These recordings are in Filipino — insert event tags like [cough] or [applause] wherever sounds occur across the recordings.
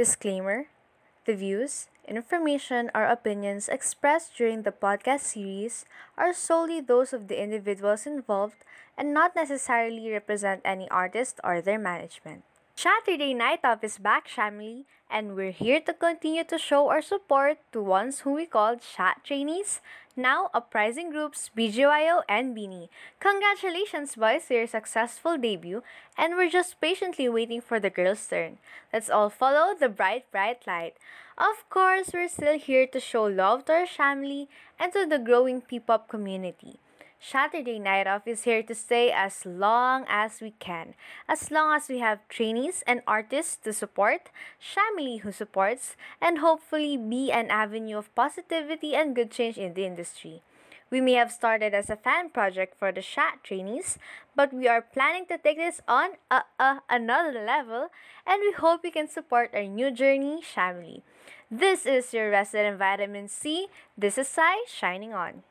Disclaimer The views, information, or opinions expressed during the podcast series are solely those of the individuals involved and not necessarily represent any artist or their management. Saturday Night Off is back, Shamily, and we're here to continue to show our support to ones who we called chat trainees, now uprising groups BGYO and Beanie. Congratulations, boys, to your successful debut, and we're just patiently waiting for the girls' turn. Let's all follow the bright, bright light. Of course, we're still here to show love to our family and to the growing P-pop community. Saturday Night Off is here to stay as long as we can. As long as we have trainees and artists to support, Shamily who supports, and hopefully be an avenue of positivity and good change in the industry. We may have started as a fan project for the Shat trainees, but we are planning to take this on a, a, another level, and we hope you can support our new journey, Shamily. This is your resident vitamin C. This is Sai, shining on.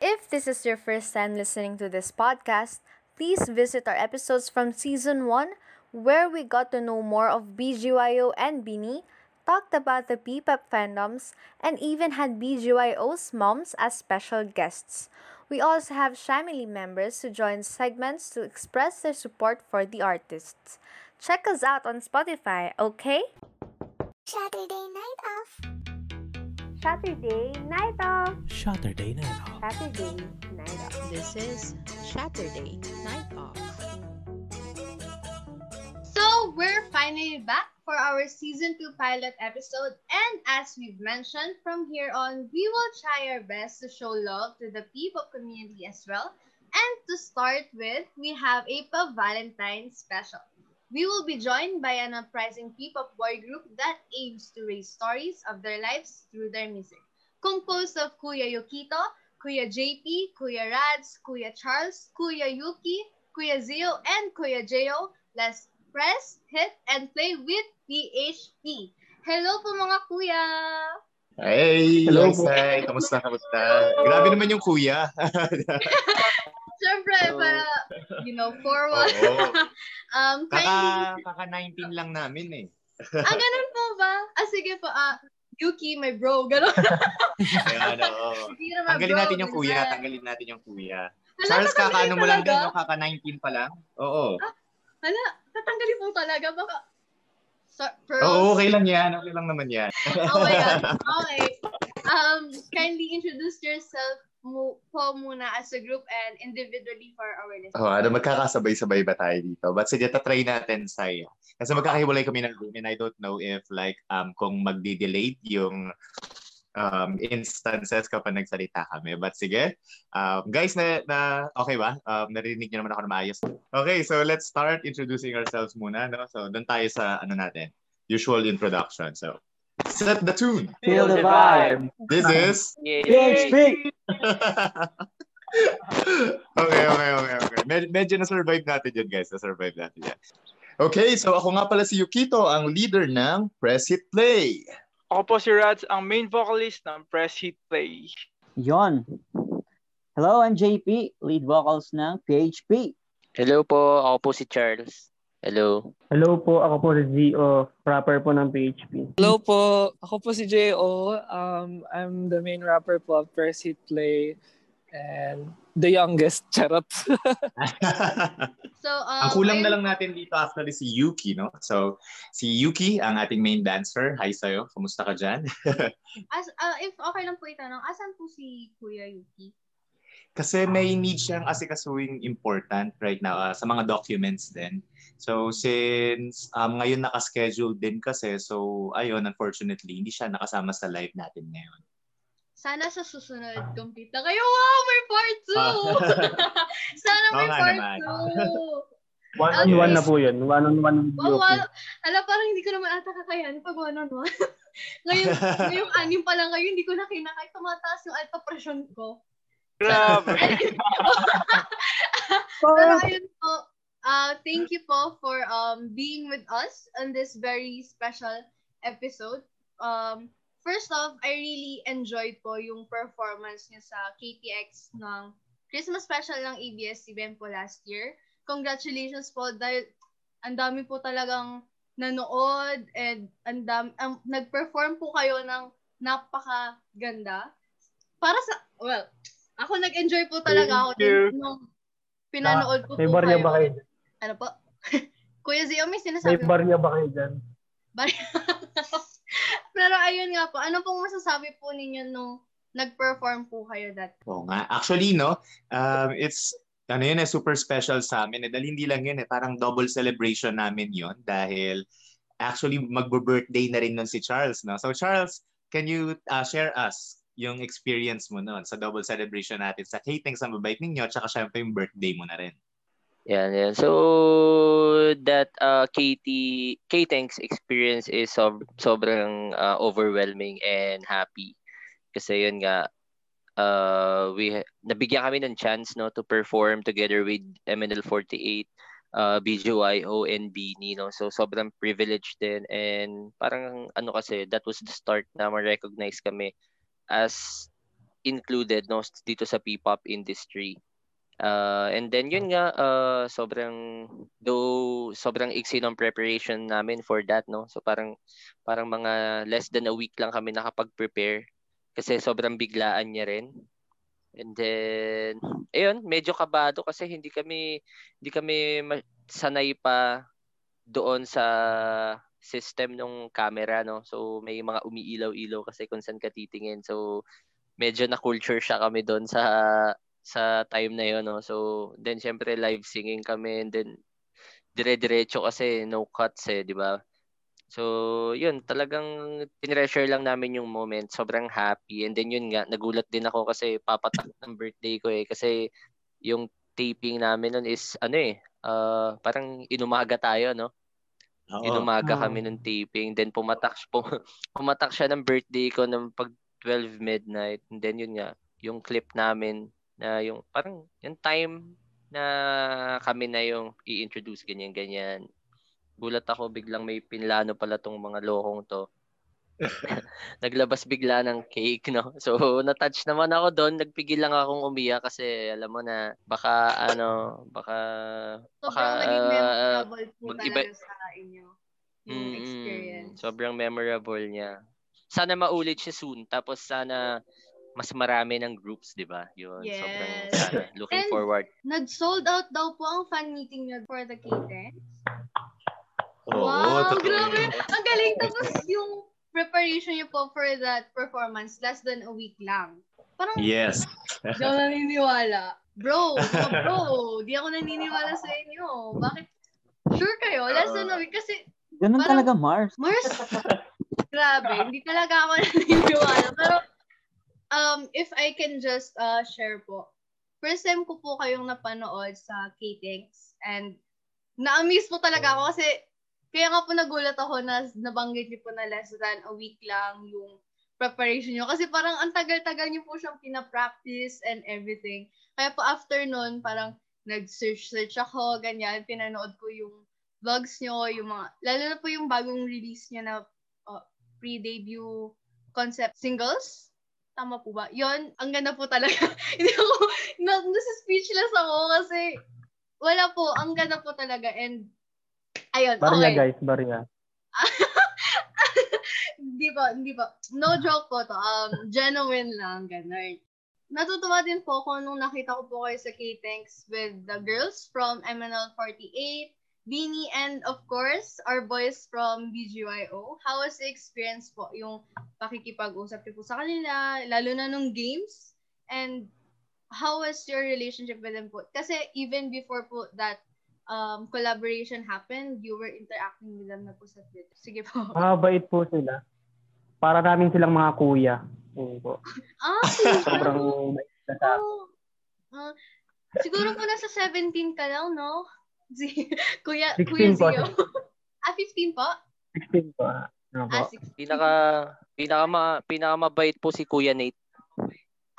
If this is your first time listening to this podcast, please visit our episodes from season 1 where we got to know more of BGYO and Beanie, talked about the P-pop fandoms, and even had BGYO's moms as special guests. We also have Shamily members who join segments to express their support for the artists. Check us out on Spotify, okay? Saturday night off. Saturday night off. Saturday night off. Saturday night off. This is Saturday Night Off. So, we're finally back for our season 2 pilot episode. And as we've mentioned, from here on, we will try our best to show love to the P-pop community as well. And to start with, we have a Pa Valentine special. We will be joined by an uprising P-pop boy group that aims to raise stories of their lives through their music. Composed of Kuya Yukito, Kuya JP, Kuya Rads, Kuya Charles, Kuya Yuki, Kuya Zio, and Kuya Jo. Let's press, hit, and play with PHP. Hello po mga kuya! Hey, Hello Hello po. Kamusta, kamusta? Grabe naman yung kuya. [laughs] Siyempre, Hello. para, you know, forward. [laughs] Oo. [laughs] um, kindly, Kaka, kaka 19 lang namin eh. ah, ganun po ba? Ah, sige po, ah, Yuki, my bro, ganun. [laughs] Ayan, oo. Tanggalin bro, natin yung kuya, tanggalin natin yung kuya. Hala, Charles, kakaano mo lang din, no? Kaka 19 pa lang? Oo. Hala, tatanggalin po talaga, baka, so, pearls. Oo, okay lang yan. Okay lang naman yan. Oh my God. Okay. Um, kindly introduce yourself mo, po muna as a group and individually for our listeners. Oh, ano, magkakasabay-sabay ba tayo dito? But sige, tatry natin, Sai. Kasi magkakahiwalay kami ng room and I don't know if like um kung magdi-delay yung um, instances kapag nagsalita kami. But sige, um, guys, na, na okay ba? Um, narinig niyo naman ako na maayos. Okay, so let's start introducing ourselves muna. No? So doon tayo sa ano natin, usual introduction. So set the tune. Feel the vibe. This is PHP. [laughs] okay, okay, okay, okay. Med- medyo na-survive natin yun, guys. Na-survive natin yan. Okay, so ako nga pala si Yukito, ang leader ng Press Hit Play. Ako po si Rads, ang main vocalist ng Press Hit Play. Yon. Hello, I'm JP, lead vocals ng PHP. Hello po, ako po si Charles. Hello. Hello po, ako po si Gio, rapper po ng PHP. Hello po, ako po si J.O. Um, I'm the main rapper po of Hit Play and the youngest, charot. [laughs] So, um, ang kulang na lang natin dito actually si Yuki, no? So, si Yuki, ang ating main dancer. Hi sa'yo, kamusta ka dyan? [laughs] As, uh, if okay lang po itanong, asan po si Kuya Yuki? Kasi may need siyang asikasuing important right now ah, sa mga documents din. So since um, ngayon nakaschedule din kasi, so ayun, unfortunately, hindi siya nakasama sa live natin ngayon. Sana sa susunod, complete na kayo. Wow, may part 2! Ah. [laughs] [laughs] Sana may part naman. 2! [laughs] One-on-one na po yun. One-on-one with Wow, Yuki. wow. Ala, parang hindi ko naman ata kakayanin pag one-on-one. ngayon, ngayong anim pa lang kayo, hindi ko na kinakaya. Tumataas yung alta pressure ko. Grabe. Pero ayun po, uh, thank you po for um being with us on this very special episode. Um, first off, I really enjoyed po yung performance niya sa KTX ng Christmas special ng ABS-CBN po last year. Congratulations po dahil ang dami po talagang nanood and andam um, nag-perform po kayo ng napakaganda. Para sa well, ako nag-enjoy po talaga ako Thank you. din nung pinanood ko May po barya kayo. ba kayo? Ano po? [laughs] Kuya Zio, may May sinasabi mo? barya ba kayo dyan? Barya. [laughs] Pero ayun nga po, ano pong masasabi po ninyo nung nag-perform po kayo that Oo nga. Actually, no, um, it's, ano yun, eh, super special sa amin. Eh, dahil hindi lang yun, eh, parang double celebration namin yun dahil actually magbo-birthday na rin nun si Charles, no? So Charles, can you uh, share us yung experience mo nun sa double celebration natin sa K-Tanks ang babait ninyo tsaka syempre yung birthday mo na rin. Yan, yan. So that uh, KT K-Tanks experience is sob- sobrang uh, overwhelming and happy. Kasi yun nga uh, we nabigyan kami ng chance no to perform together with MNL48 uh, BJYO and Beanie no. So sobrang privileged din and parang ano kasi that was the start na ma-recognize kami as included no dito sa P-pop industry. Uh, and then yun nga uh, sobrang though sobrang iksi ng preparation namin for that no. So parang parang mga less than a week lang kami nakapag-prepare kasi sobrang biglaan niya rin. And then ayun, medyo kabado kasi hindi kami hindi kami sanay pa doon sa system ng camera no. So may mga umiilaw-ilaw kasi kung saan ka titingin. So medyo na culture siya kami doon sa sa time na yun no. So then syempre live singing kami and then dire-diretso kasi no cuts eh, di ba? So, yun, talagang tinreasure lang namin yung moment. Sobrang happy. And then yun nga, nagulat din ako kasi papatak ng birthday ko eh. Kasi yung taping namin nun is, ano eh, uh, parang inumaga tayo, no? Oo. Inumaga Oo. kami ng taping. Then pumatak, pum, [laughs] pumatak siya ng birthday ko ng pag 12 midnight. And then yun nga, yung clip namin na yung parang yung time na kami na yung i-introduce ganyan-ganyan. Gulat ako biglang may pinlano pala tong mga lokong to. [laughs] Naglabas bigla ng cake, no? So, na-touch naman ako doon. Nagpigil lang akong umiyak kasi alam mo na baka ano, baka baka sobrang naging uh, memorable po mag-iba- talaga sa inyo yung Mm, experience. Sobrang memorable niya. Sana maulit siya soon. Tapos sana mas marami ng groups, di ba? Yun, sobrang Yes. sana. [laughs] Looking And- forward. Nag-sold out daw po ang fan meeting niyo for the K-10. Oo, wow, totoo. grabe. Ang galing. Tapos yung preparation niyo po for that performance, less than a week lang. Parang, Yes. di ako naniniwala. Bro, bro, di ako naniniwala sa inyo. Bakit? Sure kayo? Less than a week? Kasi, Ganun Parang- talaga, Mars. Mars, grabe. Hindi talaga ako [laughs] naniniwala. Pero, um, if I can just uh, share po, first time ko po kayong napanood sa K-Tanks and na-amaze po talaga ako kasi kaya nga po nagulat ako na nabanggit niyo po na less than a week lang yung preparation niyo. Kasi parang ang tagal-tagal niyo po siyang pinapractice and everything. Kaya po after nun, parang nag-search-search ako, ganyan, pinanood ko yung vlogs niyo, yung mga, lalo na po yung bagong release niya na uh, pre-debut concept singles. Tama po ba? Yon, ang ganda po talaga. [laughs] Hindi ako, na, nasa speechless ako kasi wala po, ang ganda po talaga. And, ayun, Barya okay. guys, barya. [laughs] Hindi po, hindi po. No joke po to. Um, genuine lang, ganun. Natutuwa din po ako nung nakita ko po kayo sa K-Tanks with the girls from MNL48, Beanie, and of course, our boys from BGYO. How was the experience po? Yung pakikipag-usap niyo po sa kanila, lalo na nung games? And how was your relationship with them po? Kasi even before po that um, collaboration happened, you were interacting with them na po sa Twitter. Sige po. Mga [laughs] bait po sila. Para namin silang mga kuya. Oo po. [laughs] Ah, [laughs] Sobrang bait na sa Oh. Ah, siguro po nasa 17 ka lang, no? Si [laughs] Kuya, 16 Kuya po. Zio. [laughs] ah, 15 po? 16 po. Ano po? Ah, 16. Pinaka pinaka ma, pinaka mabait po si Kuya Nate.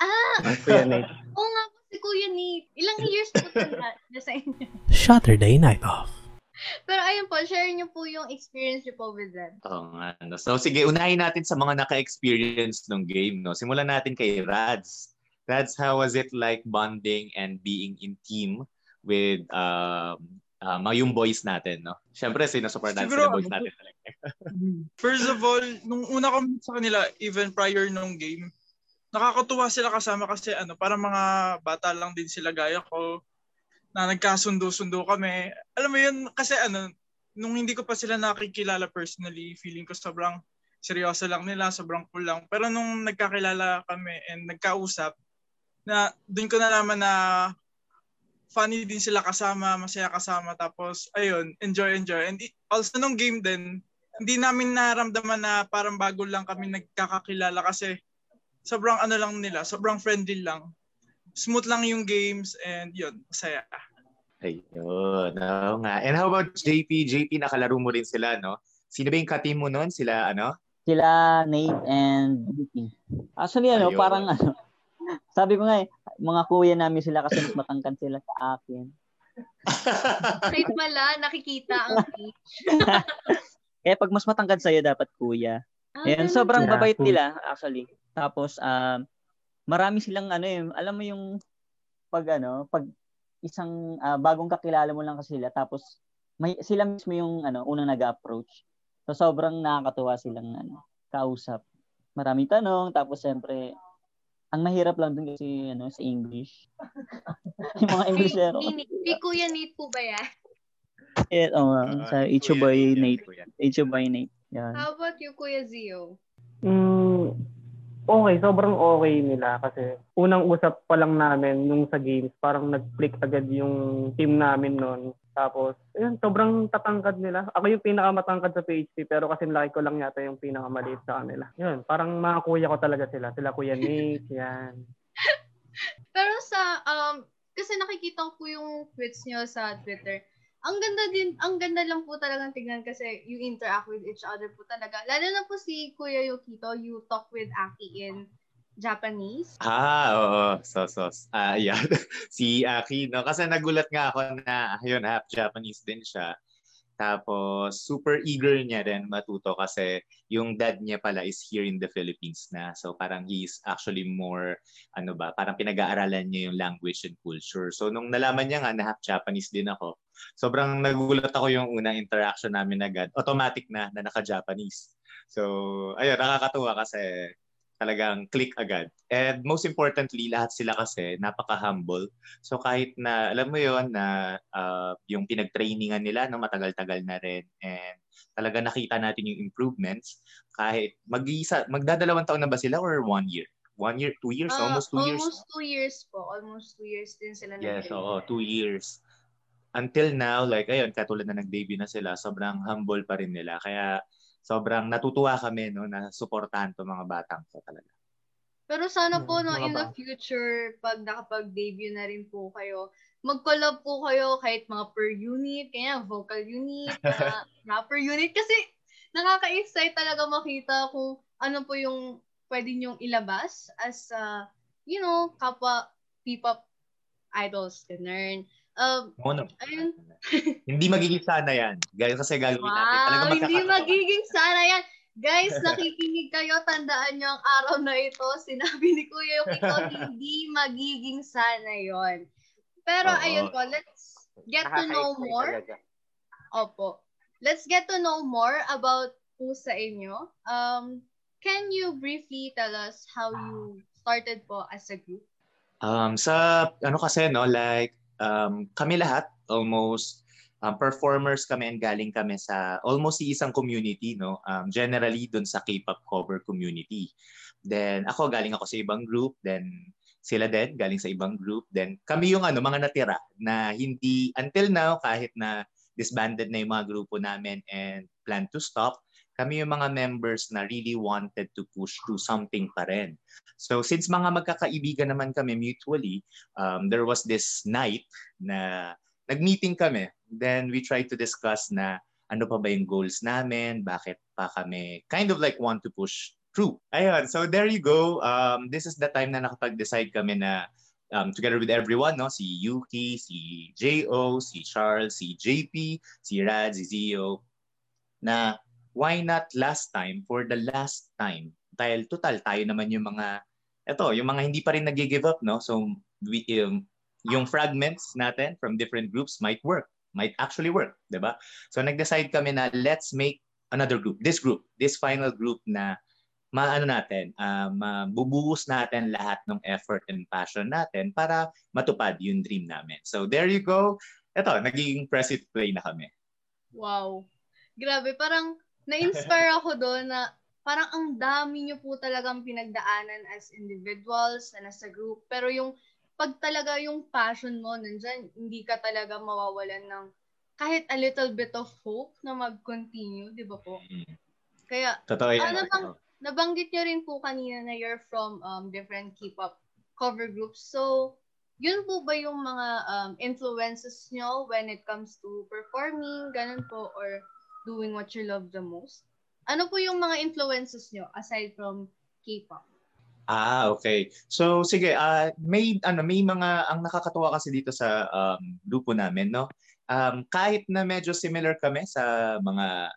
Ah, Kuya Nate. [laughs] oo nga po si Kuya Nate. Ilang years po na, na sa inyo? Saturday night off. Pero ayun po, share niyo po yung experience niyo po with them. Oo nga. no. So sige, unahin natin sa mga naka-experience ng game. No? Simulan natin kay Rads. Rads, how was it like bonding and being in team with um, um, yung boys natin, no? Siyempre, sinusupport natin Siguro, sila boys natin talaga. First of all, nung una ko sa kanila, even prior nung game, nakakatuwa sila kasama kasi ano, para mga bata lang din sila gaya ko na nagkasundo-sundo kami. Alam mo yun, kasi ano, nung hindi ko pa sila nakikilala personally, feeling ko sobrang seryoso lang nila, sobrang cool lang. Pero nung nagkakilala kami and nagkausap, na doon ko nalaman na funny din sila kasama, masaya kasama. Tapos, ayun, enjoy, enjoy. And it- also nung game din, hindi namin naramdaman na parang bago lang kami nagkakakilala kasi sobrang ano lang nila, sobrang friendly lang. Smooth lang yung games and yun, masaya. Ayun, oo nga. And how about JP? JP, nakalaro mo rin sila, no? Sino ba yung ka-team mo nun? Sila, ano? Sila, Nate and Vicky. Actually, ano, Ayun. parang ano, [laughs] sabi ko nga eh, mga kuya namin sila kasi mas matangkad sila sa akin. [laughs] Kahit mala, nakikita ang [laughs] page. Eh, pag mas matangkad sa'yo, dapat kuya. Ah, Ayan, sobrang ba? babait nila, actually. Tapos, um, marami silang ano eh, alam mo yung pag ano, pag isang ah, bagong kakilala mo lang kasi sila, tapos may sila mismo yung ano, unang nag-approach. So sobrang nakakatuwa silang ano, kausap. Maraming tanong, tapos siyempre ang mahirap lang dun kasi ano sa English. [laughs] yung mga Englishero. Si, si, si Kuya Nate po ba yan? Eh, oh, Ah, sa Ichibay Nate. Ichibay Nate. Yan. How about you, Kuya Zio? Mm, okay, sobrang okay nila kasi unang usap pa lang namin nung sa games, parang nag-click agad yung team namin noon. Tapos, ayun, sobrang tatangkad nila. Ako yung pinakamatangkad sa PHP pero kasi laki ko lang yata yung pinakamaliit sa kanila. Yun, parang mga kuya ko talaga sila. Sila kuya Nate, [laughs] yan. Pero sa, um, kasi nakikita ko yung tweets nyo sa Twitter. Ang ganda din, ang ganda lang po talagang tignan kasi you interact with each other po talaga. Lalo na po si Kuya Yukito, you talk with Aki in Japanese. Ah, oo. So, so, ah, yeah. [laughs] si Aki, no? Kasi nagulat nga ako na, ayun, half Japanese din siya. Tapos, super eager niya rin matuto kasi yung dad niya pala is here in the Philippines na. So, parang he's actually more, ano ba, parang pinag-aaralan niya yung language and culture. So, nung nalaman niya nga na half Japanese din ako, sobrang nagulat ako yung unang interaction namin agad. Automatic na, na naka-Japanese. So, ayun, nakakatuwa kasi talagang click agad. And most importantly, lahat sila kasi napaka-humble. So kahit na, alam mo yon na uh, yung pinag-trainingan nila no, matagal-tagal na rin and talaga nakita natin yung improvements kahit mag-isa, magdadalawang taon na ba sila or one year? One year, two years? Ah, almost two years? Almost two years po. Almost two years din sila Yes, oo, two years. Until now, like, ayun, katulad na nag-debut na sila, sobrang humble pa rin nila. Kaya, sobrang natutuwa kami, no, na suportahan to mga batang to talaga. Pero sana po, no, mga in the future, pag nakapag-debut na rin po kayo, mag-collab po kayo kahit mga per unit, kaya vocal unit, [laughs] mga rapper unit. Kasi nakaka-excite talaga makita kung ano po yung pwede nyong ilabas as, uh, you know, kapwa P-pop idols, ganun. Um, Oo, no. ayun, [laughs] Hindi magiging sana yan. Kasi gagawin natin. Talaga Wow, hindi magiging sana yan. Guys, nakikinig kayo, tandaan nyo ang araw na ito. Sinabi ni Kuya Yukito, [laughs] hindi magiging sana yon. Pero Oo. ayun po, let's get to know more. talaga. Opo. Let's get to know more about po sa inyo. Um, can you briefly tell us how you started po as a group? Um, sa ano kasi no, like um, kami lahat almost um, performers kami and galing kami sa almost sa isang community no. Um, generally dun sa K-pop cover community. Then ako galing ako sa ibang group, then sila din galing sa ibang group, then kami yung ano mga natira na hindi until now kahit na disbanded na yung mga grupo namin and plan to stop, kami yung mga members na really wanted to push through something pa rin. So since mga magkakaibigan naman kami mutually, um, there was this night na nag-meeting kami. Then we tried to discuss na ano pa ba yung goals namin, bakit pa kami kind of like want to push through. Ayun, so there you go. Um, this is the time na nakapag-decide kami na um, together with everyone, no? si Yuki, si J.O., si Charles, si JP, si Rad, si Zio, na why not last time for the last time? Dahil total, tayo naman yung mga, eto, yung mga hindi pa rin nag-give up, no? So, we, um, yung fragments natin from different groups might work. might actually work, 'di ba? So nag-decide kami na let's make another group, this group, this final group na maano natin, uh, mabubuhos natin lahat ng effort and passion natin para matupad yung dream namin. So there you go. Ito, naging press it play na kami. Wow. Grabe, parang na-inspire ako doon na parang ang dami niyo po talagang pinagdaanan as individuals and as a group. Pero yung pag talaga yung passion mo nandyan, hindi ka talaga mawawalan ng kahit a little bit of hope na mag-continue, di ba po? Mm. Kaya, Totoo yan. ah, nabang, nabanggit nyo rin po kanina na you're from um, different K-pop cover groups. So, yun po ba yung mga um, influences nyo when it comes to performing, ganun po, or doing what you love the most? Ano po yung mga influences nyo aside from K-pop? Ah, okay. So sige, uh, may ano may mga ang nakakatuwa kasi dito sa um, grupo namin, no? Um, kahit na medyo similar kami sa mga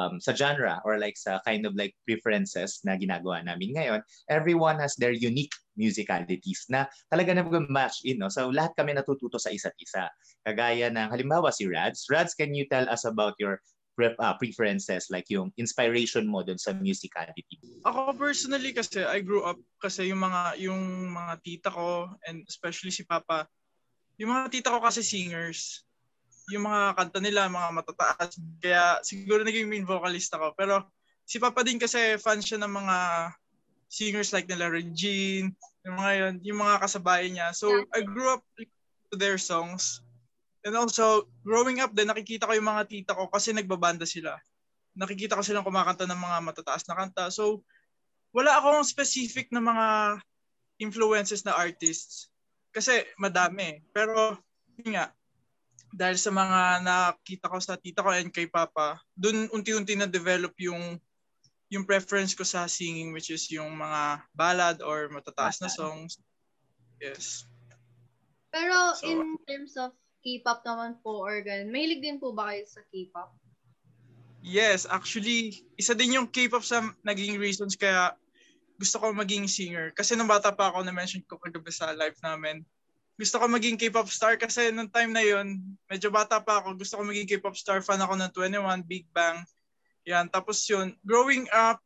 um, sa genre or like sa kind of like preferences na ginagawa namin ngayon, everyone has their unique musicalities na talaga na match in. No? So lahat kami natututo sa isa't isa. Kagaya ng halimbawa si Rads. Rads, can you tell us about your pre- uh, preferences, like yung inspiration mo dun sa musicality? Ako personally kasi I grew up kasi yung mga yung mga tita ko and especially si Papa, yung mga tita ko kasi singers. Yung mga kanta nila, mga matataas. Kaya siguro naging main vocalist ako. Pero si Papa din kasi fan siya ng mga singers like nila Regine, yung mga yun, yung mga kasabay niya. So I grew up to their songs. And also, growing up din, nakikita ko yung mga tita ko kasi nagbabanda sila. Nakikita ko silang kumakanta ng mga matataas na kanta. So, wala akong specific na mga influences na artists. Kasi madami. Pero, yun nga, dahil sa mga nakita ko sa tita ko and kay Papa, dun unti-unti na develop yung yung preference ko sa singing which is yung mga ballad or matataas na songs. Yes. Pero So, in terms of K-pop naman po or ganun, mahilig din po ba kayo sa K-pop? Yes, actually, isa din yung K-pop sa naging reasons kaya gusto ko maging singer. Kasi nung bata pa ako, na-mention ko kagabi sa live namin, gusto ko maging K-pop star kasi nung time na yun, medyo bata pa ako, gusto ko maging K-pop star, fan ako ng 21, Big Bang. Yan, tapos yun, growing up,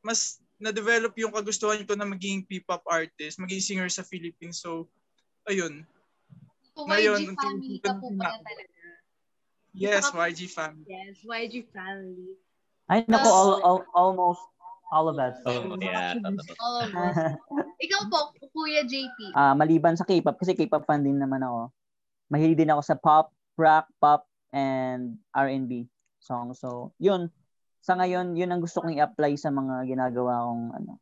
mas na-develop yung kagustuhan ko na maging P-pop artist, maging singer sa Philippines. So, ayun. So, Ngayon, YG family ka po pala talaga. Yes, YG family. Yes, YG family. Ay, naku, all, all, almost all of us. Oh, yeah. All of us. [laughs] Ikaw po, Kuya JP. Ah, maliban sa K-pop, kasi K-pop fan din naman ako. Mahilig din ako sa pop, rock, pop, and R&B song. So, yun. Sa ngayon, yun ang gusto kong i-apply sa mga ginagawa kong ano.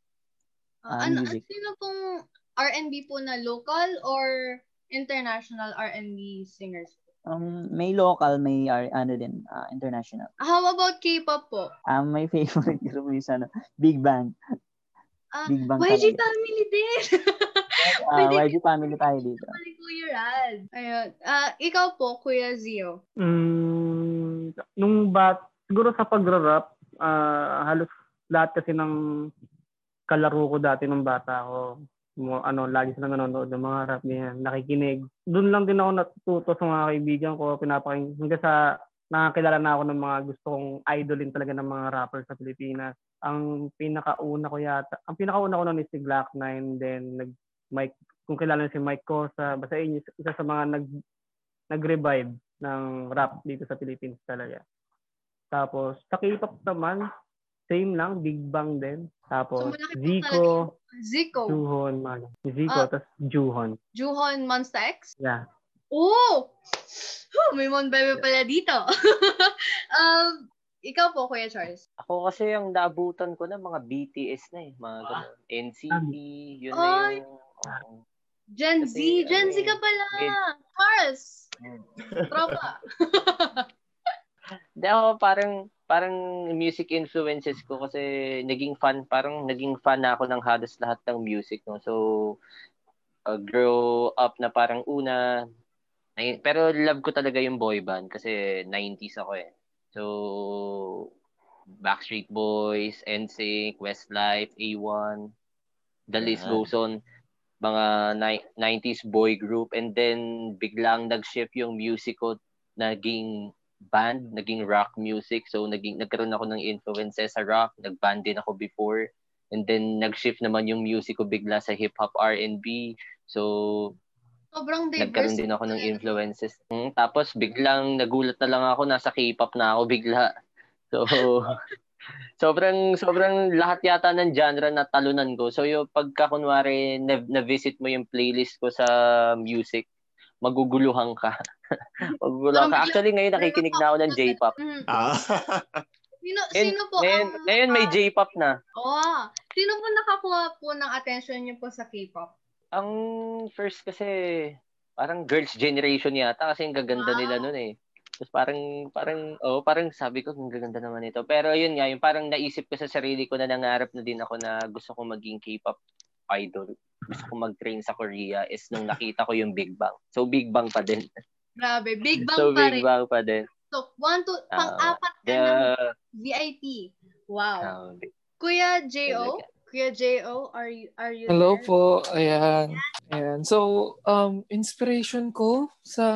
Uh, Ah, ano, music. sino pong R&B po na local or international R&B singers? Um, may local, may R- ano din, ah, international. How about K-pop po? Ah, my [laughs] favorite group is ano, Big Bang. Ah, Big Bang YG talaga. family din. [laughs] Ah, Pwede YG family tayo dito. Pwede Kuya Rad. Ayun. Ah, ikaw po, Kuya Zio. Mm, nung bat, siguro sa pagra-rap, ah, halos lahat kasi ng kalaro ko dati nung bata ako, mo, ano, lagi silang nanonood ng mga rap niyan, nakikinig. Doon lang din ako natututo sa mga kaibigan ko, pinapakinggan hanggang sa nakakilala na ako ng mga gusto kong idolin talaga ng mga rapper sa Pilipinas. Ang pinakauna ko yata, ang pinakauna ko noon is si Glock 9, then nag Mike, kung kilala si Mike Cosa, basta yun, isa sa mga nag nag-revive ng rap dito sa Philippines talaga. Tapos, sa K-pop naman, same lang, Big Bang din. Tapos, po Zico, Zico. Juhon, man. Zico, Ah. tapos Juhon. Juhon Monsta X? Yeah. Oh! May Mon Bebe pala dito. [laughs] um, ikaw po, Kuya Charles. Ako kasi yung naabutan ko na mga BTS na eh. Mga ganun. NCT, yun na Ay! yung... oo. Gen Z. Kasi, Gen Z ka pala. with- Charles. Mm. Tropa. [laughs] Hindi ako parang parang music influences ko kasi naging fan parang naging fan na ako ng halos lahat ng music no. So uh, grow up na parang una ay, pero love ko talaga yung boy band kasi 90s ako eh. So Backstreet Boys, NSYNC, Westlife, A1, the list Yeah. goes on mga ni- 90s boy group and then biglang nag-shift yung music ko naging band, naging rock music. So naging nagkaroon ako ng influences sa rock, nagband din ako before. And then nag-shift naman yung music ko bigla sa hip hop R&B. So Sobrang nagkaroon diverse. din ako ng influences. Mm, tapos biglang nagulat na lang ako nasa K-pop na ako bigla. [laughs] So [laughs] sobrang sobrang lahat yata ng genre na talunan ko. So yung pagka kunwari na, na-visit mo yung playlist ko sa music, maguguluhan ka. [laughs] maguguluhan ka. Actually ngayon nakikinig na ako ng J-pop. Mhm. Ah. [laughs] Sino, sino po ngayon, ang... ngayon may J-pop na. Oh, sino po nakakuha po ng attention niyo po sa K-pop? Ang first kasi parang girls generation yata kasi ang gaganda Wow. nila noon eh. Tapos parang parang oh parang sabi ko ang gaganda naman ito. Pero yun nga, yung parang naisip ko sa sarili ko na nangarap na din ako na gusto ko maging K-pop idol. Gusto ko mag-train sa Korea is nung nakita ko yung Big Bang. So Big Bang pa din. Grabe, Big Bang so pa Big rin. Bang pa din. So, one, two, Ah, pang-apat ka the ng VIP. Wow. ah, Kuya J.O.. Kuya J.O., are you, are you Hello there? po. Ayan. Ayan. So, um, inspiration ko sa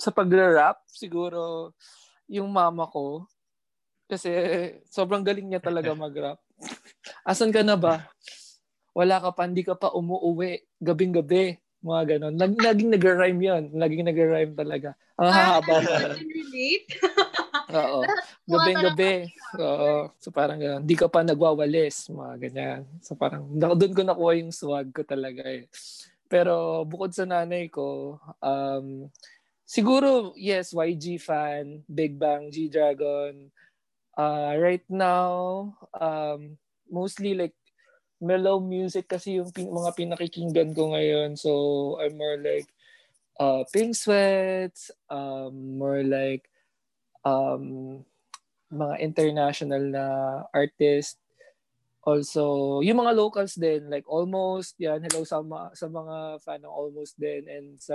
sa pagra-rap, siguro yung mama ko. Kasi sobrang galing niya talaga [laughs] mag-rap. Asan ka na ba? Wala ka pa, hindi ka pa umuuwi. Gabing-gabi. Mga ganon. Nag, naging nag-rhyme yun. Naging nag-rhyme talaga. Ang. I can relate. [laughs] Oo. Gabing-gabi. Oo. So parang gano'n. Di ka pa nagwawalis. Mga ganyan. So parang doon ko nakuha yung swag ko talaga eh. Pero bukod sa nanay ko, um, siguro, yes, YG fan, Big Bang, G-Dragon. Uh, right now, um, mostly like mellow music kasi yung pin- mga pinakikinggan ko ngayon. So I'm more like uh, Pink Sweats, um, more like um, mga international na artist. Also, yung mga locals din, like Almost, yan, hello sa, mga, sa mga fan ng Almost din, and sa,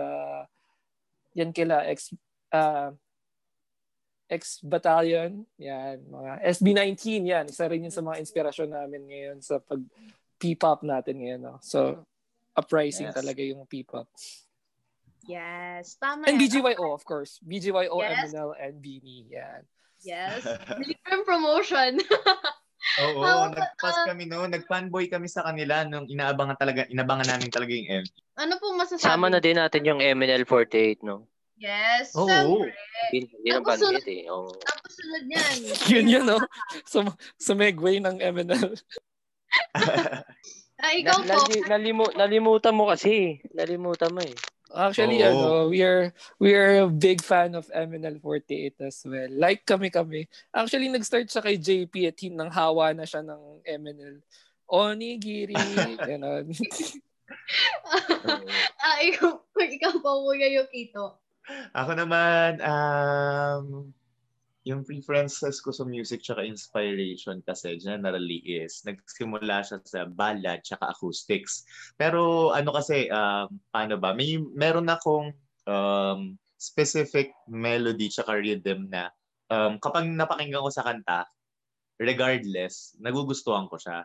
yan kila, ex, uh, ex battalion, yan, mga SB19, yan, isa rin yun sa mga inspirasyon namin ngayon sa pag P-pop natin ngayon. No? So, uprising Yes. talaga yung P-pop. Yes, tama And yan. BGYO, of course. BGYO, Yes. MNL, and Beanie. Yan. Yes. [laughs] Different promotion. [laughs] Oo, How- nagpas kami no, nagfanboy kami sa kanila nung inaabangan talaga, inabangan namin talaga yung MV. ano po masasabi? Sama na din natin yung MNL48, no? Yes, Oo. syempre. Na Tapos banggit eh. Oo. Tapos sunod yan. [laughs] Yun yun, [laughs] no? Sa, sa Megway ng MNL. Ah, ikaw Na- po. nali- nalimu- nalimutan mo kasi. Nalimutan mo eh. Actually, Oo. ano, we are we are a big fan of MNL48 as well. Like kami kami. Actually, nag-start siya kay JP at hin- nang hawa na siya ng MNL. Onigiri, [laughs] gano'n. ah, ikaw, ikaw po, Kuya Yukito. Ako naman, um, yung preferences ko sa music tsaka inspiration kasi generally is nagsimula siya sa ballad tsaka acoustics. Pero ano kasi, um, paano ba? May meron akong um, specific melody tsaka rhythm na um, kapag napakinggan ko sa kanta, regardless, nagugustuhan ko siya.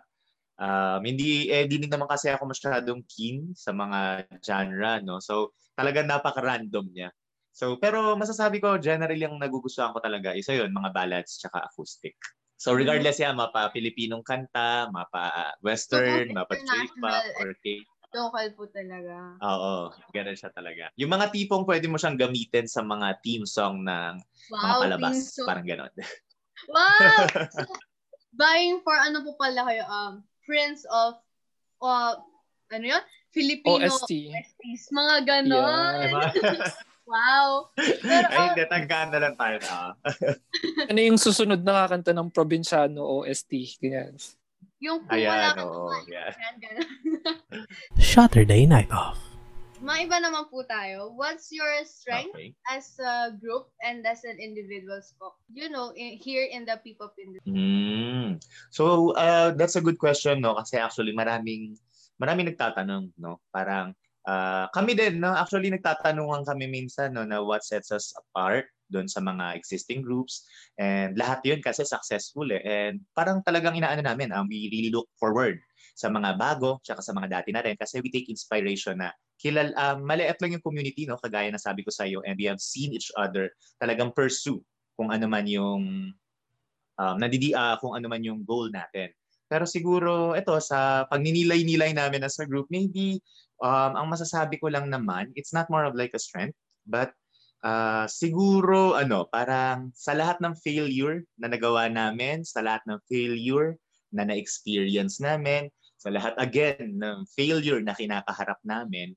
Um, hindi, eh, di din naman kasi ako masyadong keen sa mga genre, no? So, talaga napaka-random niya. So, pero masasabi ko, generally ang nagugustuhan ko talaga, isa yun, mga ballads tsaka acoustic. So, regardless yan, mapa Pilipinong kanta, mapa Western, So, mapa J-pop, or K. Local po talaga. Oo, ganun siya talaga. Yung mga tipong pwede mo siyang gamitin sa mga theme song ng mga Wow, palabas. theme song. Parang ganun. [laughs] Wow! [laughs] So, buying for ano po pala kayo? Um, Prince of, uh, ano yun? Filipino OST. OSTs. Mga ganon. Yeah. [laughs] Wow. Pero, Ay, hindi, tanggaan na lang tayo na. [laughs] ano yung susunod na kakanta ng probinsyano OST? Ganyan. yung kung Ayan, wala ka Yeah. ganon. Saturday Night Off. Maiba naman po tayo. What's your strength Okay. as a group and as an individual po? You know, in, here in the P-pop industry. Mm. So, uh, that's a good question, no? Kasi actually, maraming, maraming nagtatanong, no? Parang, Ah, kami din, no? Actually, nagtatanungan kami minsan no, na what sets us apart doon sa mga existing groups. And lahat yun kasi successful eh. And parang talagang inaano namin, um, we really look forward sa mga bago, tsaka sa mga dati na rin. Kasi we take inspiration na kilal, um, maliit lang yung community, no? kagaya na sabi ko sa iyo, and we have seen each other talagang pursue kung ano man yung um, nadidi, uh, kung ano man yung goal natin. Pero siguro ito sa pagninilay-nilay namin as a group, maybe um, ang masasabi ko lang naman, it's not more of like a strength, but uh, siguro ano, parang sa lahat ng failure na nagawa namin, sa lahat ng failure na na-experience namin, sa lahat again ng failure na kinakaharap namin,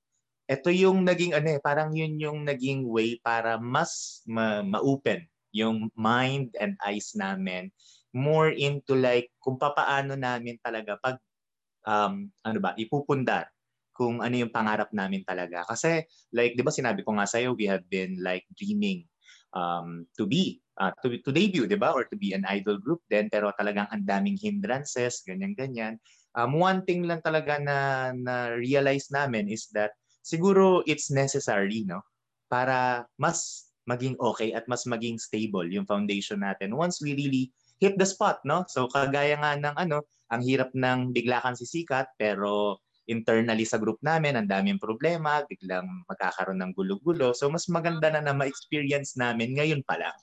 ito yung naging ano eh, parang yun yung naging way para mas ma- ma-open yung mind and eyes namin more into like kung papaano namin talaga pag um, ano ba, ipupundar kung ano yung pangarap namin talaga. Kasi like, di ba sinabi ko nga sa'yo, we have been like dreaming um, to be, uh, to, to debut, di ba? Or to be an idol group din. Pero talagang ang daming hindrances, ganyan-ganyan. Um, one thing lang talaga na, na realize namin is that siguro it's necessary, no? Para mas maging okay at mas maging stable yung foundation natin once we really hit the spot, no? So kagaya nga ng ano, ang hirap ng bigla kang sisikat pero internally sa group namin, ang daming problema, biglang magkakaroon ng gulo-gulo. So, mas maganda na na ma-experience namin ngayon pa lang.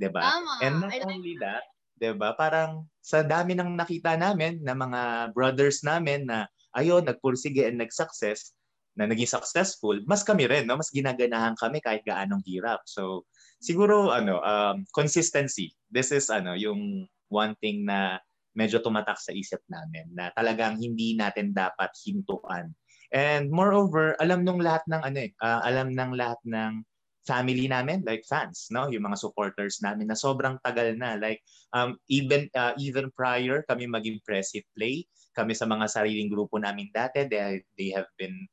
'di ba? And not only that, 'di ba? Parang sa dami ng nakita namin na mga brothers namin na ayun, nagpursige and nag-success, na naging successful, mas kami rin, no? Mas ginaganahan kami kahit gaanong hirap. So, siguro ano, um, consistency. This is ano, yung one thing na medyo tumatak sa isip namin na talagang hindi natin dapat hintuan. And moreover, alam nung lahat ng ano eh, uh, alam ng lahat ng family namin, like fans, no? Yung mga supporters namin na sobrang tagal na. Like um even uh, even prior kami maging Presit Play, kami sa mga sariling grupo namin dati, they, they have been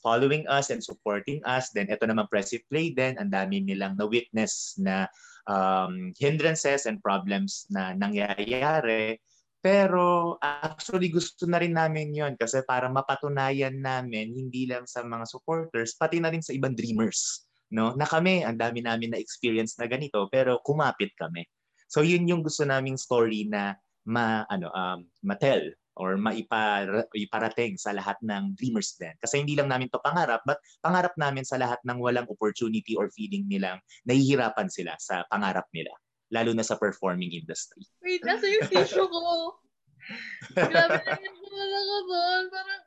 following us and supporting us. Then ito naman Presit Play din, ang dami nilang na-witness na um, hindrances and problems na nangyayari pero actually gusto na rin namin yon kasi para mapatunayan namin hindi lang sa mga supporters, pati na rin sa ibang dreamers. No? Na kami, ang dami namin na experience na ganito, pero kumapit kami. So yun yung gusto naming story na ma ano um matel or maiparating sa lahat ng dreamers din. Kasi hindi lang namin to pangarap, but pangarap namin sa lahat ng walang opportunity or feeling nilang nahihirapan sila sa pangarap nila lalo na sa performing industry. Wait, nasa yung tissue ko. Grabe na yung ako doon. Parang,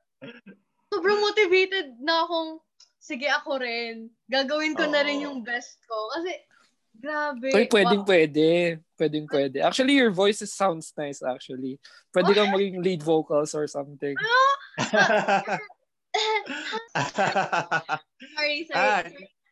sobrang motivated na akong, sige ako rin. Gagawin ko oh. na rin yung best ko. Kasi, grabe. Uy, pwedeng wow. pwede. Pwedeng pwede. Actually, your voice is, sounds nice actually. Pwede kang maging lead vocals or something. [laughs] sorry, sorry. [laughs] Ah,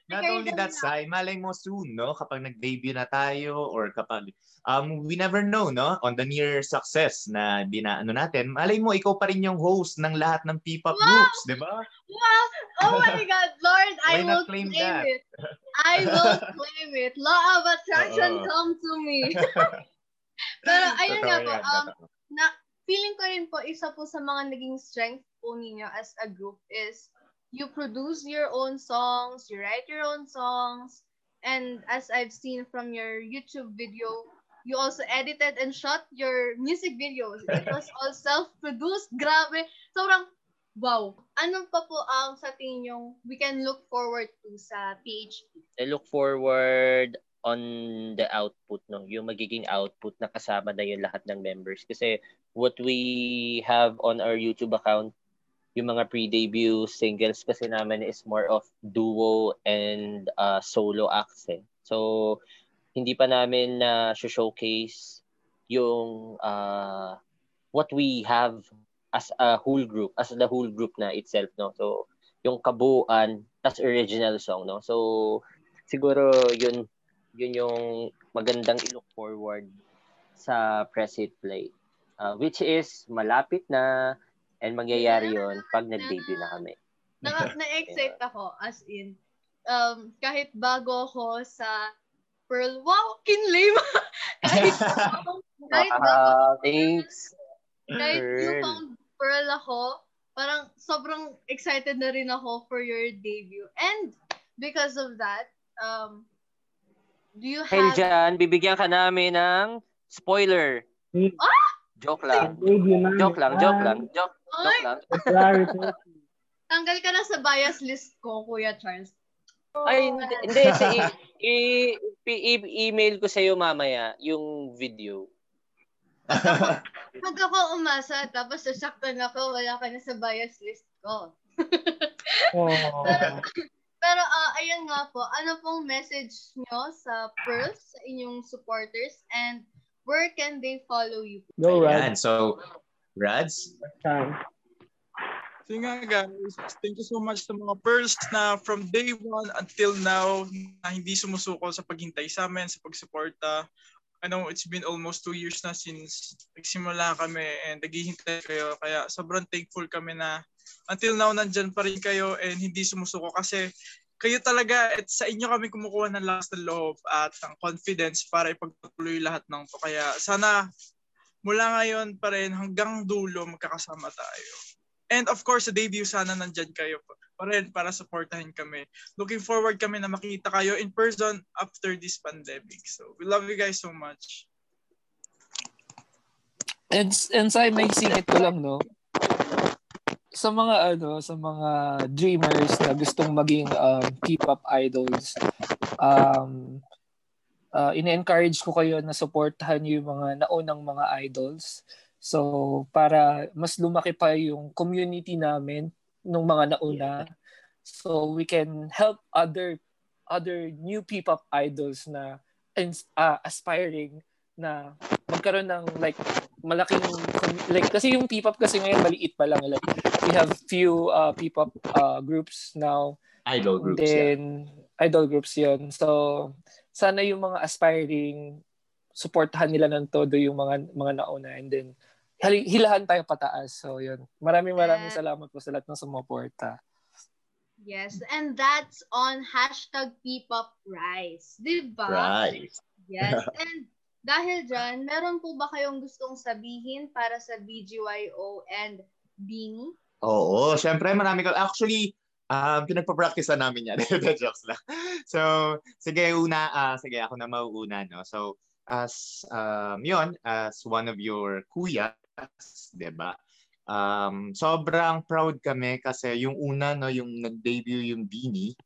Not only that, Sai, malay mo soon, no? Kapag nag-debut na tayo or kapag, um, we never know, no? On the near success na binaano natin, malay mo, ikaw pa rin yung host ng lahat ng P-pop wow! groups, di ba? Wow! Oh my [laughs] God, Lord, I will claim, claim it. [laughs] I will claim it. Law of attraction, come to me. [laughs] Pero ayun nga po, um, na, feeling ko rin po, isa po sa mga naging strength po ninyo as a group is you produce your own songs, you write your own songs, and as I've seen from your YouTube video, you also edited and shot your music videos. It was [laughs] all self-produced. Grabe. Sobrang wow. Ano pa po ang sa tingin yung we can look forward to sa PHP? I look forward on the output, no? Yung magiging output na kasama na yung lahat ng members. Kasi what we have on our YouTube account yung mga pre-debut singles kasi namin is more of duo and uh, solo acts eh. So, hindi pa namin na uh, showcase yung uh, what we have as a whole group, as the whole group na itself, no? So, yung kabuuan, tas original song, no? So, siguro yun, yun yung magandang i-look forward sa Press It Play. Uh, which is malapit na And mangyayari yon pag nag-debut na kami. Na, [laughs] na-excite ako, as in, um, kahit bago ako sa Pearl, wow, kinlay [laughs] mo! kahit, [laughs] kahit bago, thanks. Kahit newfound Pearl ako, parang sobrang excited na rin ako for your debut. And because of that, um, do you have... dyan, bibigyan ka namin ng spoiler. Ah! Joke lang. Joke lang, joke lang. Joke, Ay! joke lang. [laughs] Clarity. Tanggal ka na sa bias list ko, Kuya Charles. Ay, hindi. hindi sa [laughs] i- i- i- i- email ko sa'yo mamaya yung video. Pag ako umasa, tapos sasaktan ako, wala ka na sa bias list ko. [laughs] Oh. Pero uh, ayun nga po, ano pong message nyo sa Pearls, sa inyong supporters, and where can they follow you? Ayan, Rad. so, Rads? Time. So nga guys, thank you so much sa mga pearls na from day one until now na hindi sumusuko sa paghintay sa amin, sa pagsuporta. I know it's been almost two years na since nagsimula kami and naghihintay kayo. Kaya sobrang thankful kami na until now nandyan pa rin kayo and hindi sumusuko kasi kayo talaga at sa inyo kami kumukuha ng lakas ng loob at ng confidence para ipagpatuloy lahat ng to. Kaya sana mula ngayon pa rin hanggang dulo magkakasama tayo. And of course, sa debut, sana nandyan kayo pa rin para supportahin kami. Looking forward kami na makita kayo in person after this pandemic. So, we love you guys so much. And, and sa may singit ko lang, no? Sa mga ano, sa mga dreamers na gustong maging um, K-pop idols, um, uh, ine-encourage ko kayo na supportahan yung mga naunang mga idols. So, para mas lumaki pa yung community namin nung mga nauna. So, we can help other other new P-pop idols na uh, aspiring na magkaroon ng like malaking like kasi yung P-pop kasi ngayon maliit pa lang like we have few uh, P-pop uh, groups now Idol groups, then idol groups yun so sana yung mga aspiring supportahan nila ng todo yung mga mga nauna and then hali- hilahan tayo pataas so yun maraming maraming Yeah. salamat po sa lahat ng sumuporta Yes, and that's on hashtag PPopRise. Diba? Right. Yes, [laughs] and dahil dyan, meron po ba kayong gustong sabihin para sa BGYO and Beanie? Oo, syempre marami ko. Actually, um, pinagpa-practice na namin yan. [laughs] The jokes lang. So, sige, una, ah, sige, ako na mauuna, no? So, as, um, yon as one of your kuyas, di ba? Um, sobrang proud kami kasi yung una, no, yung nag-debut yung Beanie,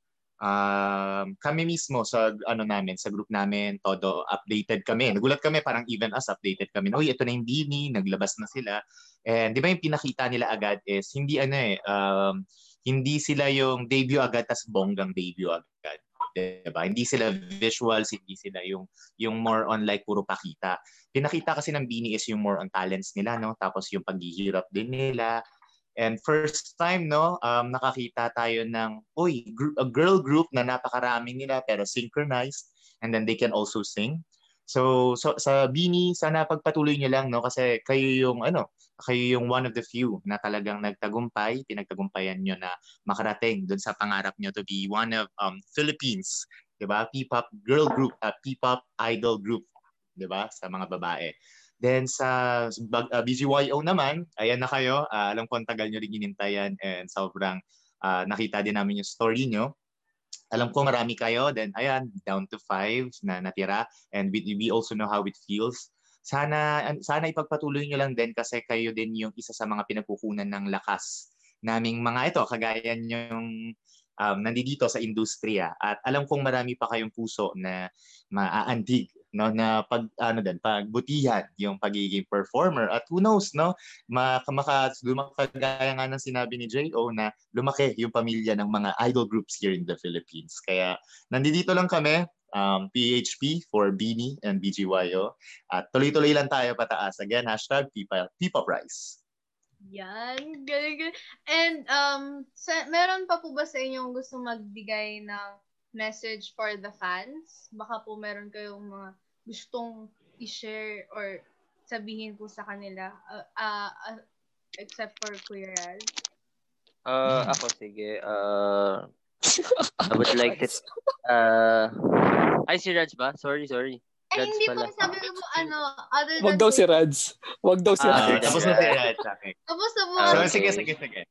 um, kami mismo sa ano namin, sa group namin, todo updated kami. Nagulat kami, parang even us updated kami. Uy, ito na yung Beanie, naglabas na sila. And di ba yung pinakita nila agad is hindi ano eh, um, hindi sila yung debut agad tas bonggang debut agad. Diba? Hindi sila visuals, hindi sila yung yung more on like puro pakita. Pinakita kasi ng Beanie is yung more on talents nila, no? Tapos yung paghihirap din nila. And first time, no, um, nakakita tayo ng, uy, group, a girl group na napakaraming nila pero synchronized and then they can also sing. So, so sa Bini, sana pagpatuloy niyo lang, no, kasi kayo yung, ano, kayo yung one of the few na talagang nagtagumpay, pinagtagumpayan niyo na makarating dun sa pangarap niyo to be one of um, Philippines, di ba? P-pop girl group, uh, P-pop idol group, di ba? Sa mga babae. Then sa uh, BGYO naman, ayan na kayo. Ah, alam ko ang tagal nyo rin ginintayan and sobrang ah, nakita din namin yung story nyo. Alam ko marami kayo. Then ayan, down to five na natira. And we, we also know how it feels. Sana, sana ipagpatuloy nyo lang din kasi kayo din yung isa sa mga pinagkukunan ng lakas naming mga ito, kagaya yung um, nandito sa industriya. At alam kong marami pa kayong puso na maaantig no na pag ano din pagbutihan yung pagiging performer at who knows no maka, maka lumakagaya nga ng sinabi ni JO na lumaki yung pamilya ng mga idol groups here in the Philippines kaya nandito lang kami um, PHP for Beanie and BGYO at tuloy-tuloy lang tayo pataas again hashtag Pipa, Pipa Price Yan, galing. And um, sa, meron pa po ba sa inyong gusto magbigay ng message for the fans? Baka po meron kayong mga gustong i-share or sabihin po sa kanila uh, uh, uh, except for Kuya Ral. Uh, ako sige. Uh, I would [laughs] like to... Uh, ay, si Raj ba? Sorry, sorry. Ay, Raj hindi pala. po sabi ko po [laughs] ano, other than... Wag daw si Rads. Wag daw si Ah, Rads. tapos na si Raj okay. Tapos na po. Ah, so okay. sige sige sige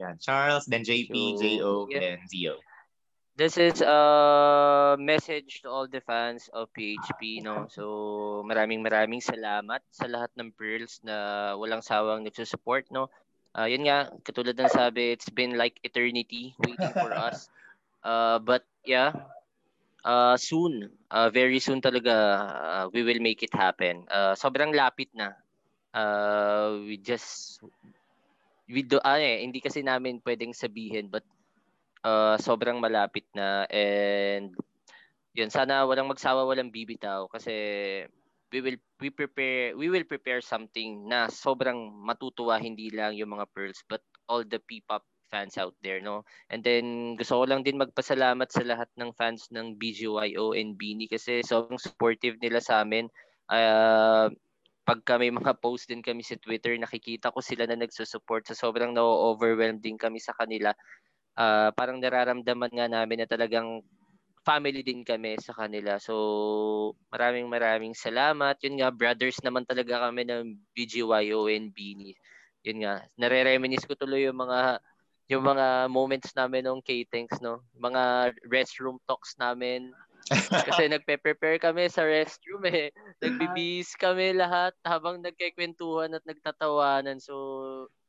Yan, Charles, then JP, So, JO, yeah. then Zio. This is a message to all the fans of PHP, no? So, maraming maraming salamat sa lahat ng Pearls na walang sawang nagsusupport, no? Ah, yun nga, katulad ng sabi, it's been like eternity waiting for [laughs] us. Uh, but yeah, uh, soon, uh, very soon talaga, uh, we will make it happen. Uh, sobrang lapit na. Uh, we just, we do, ah, eh, hindi kasi namin pwedeng sabihin, but uh, sobrang malapit na and yun sana walang magsawa walang bibitaw kasi we will we prepare we will prepare something na sobrang matutuwa hindi lang yung mga pearls but all the P-pop fans out there no? And then gusto ko lang din magpasalamat sa lahat ng fans ng BGYO and Beanie kasi sobrang supportive nila sa amin. Uh, pagka may mga post din kami sa Twitter nakikita ko sila na nagsusupport. Sa sobrang na-overwhelmed din kami sa kanila ah, parang nararamdaman nga namin na talagang family din kami sa kanila. So, maraming maraming salamat. Yun nga, brothers naman talaga kami ng BGYO and Beanie. Yun nga, nare-reminisce ko tuloy yung mga yung mga moments namin nung K-Tanks, no? Mga restroom talks namin. Kasi [laughs] nagpe-prepare kami sa restroom eh. Nagbibis kami lahat habang nagkikwentuhan at nagtatawanan. So,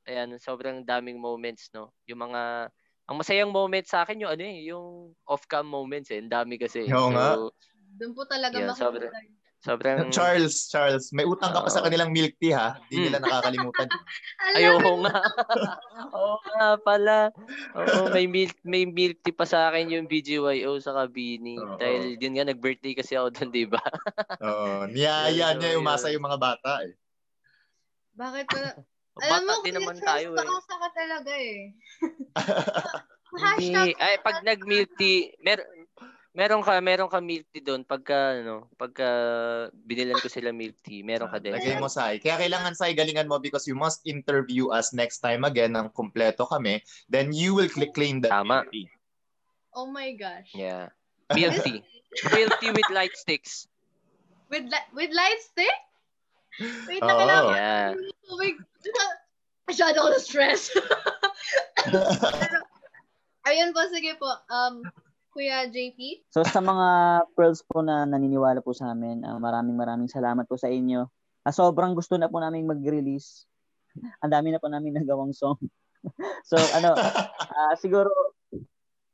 ayan, sobrang daming moments, no? Yung mga ang masayang moment sa akin yung ano eh, yung off-cam moments eh. Ang dami kasi. Oo nga. So, Doon po talaga Yeah, sobrang- sobrang... Charles, Charles, may utang ka pa sa Oo. kanilang milk tea ha. Hindi Mm. nila nakakalimutan. [laughs] Ayoko nga. [laughs] Oo nga pala. Oo, may milk, may milk tea pa sa akin yung BGYO sa kabini. Oo. Dahil yun nga, nag-birthday kasi ako doon, di ba? Oo, niyaya niya Yun, umasa yun. yung mga bata eh. Bakit ko na... Alam mo, Bata din Kuya naman tayo eh. takasa ka talaga eh. [laughs] Hindi. Hashtag Ay, pag nag-milk tea, mer meron ka, meron ka milk tea doon pagka, ano, pagka binilan ko sila milk tea, meron ka din. Lagay mo, Sai. Kaya kailangan, Sai, galingan mo because you must interview us next time again ng kumpleto kami. Then you will cl- claim that Tama. milk tea. Oh my gosh. Yeah. Milk tea. Milk tea with light sticks. With li- with light stick? Wait, Oo. nakalaman. Yeah. Oh my Masyado ako na-stress. Pero, [laughs] ayun po, sige po. Um, Kuya JP? So sa mga pearls po na naniniwala po sa amin, ah, maraming maraming salamat po sa inyo. Ah, sobrang gusto na po namin mag-release. Ang dami na po namin nagawang song. [laughs] so ano, ah, siguro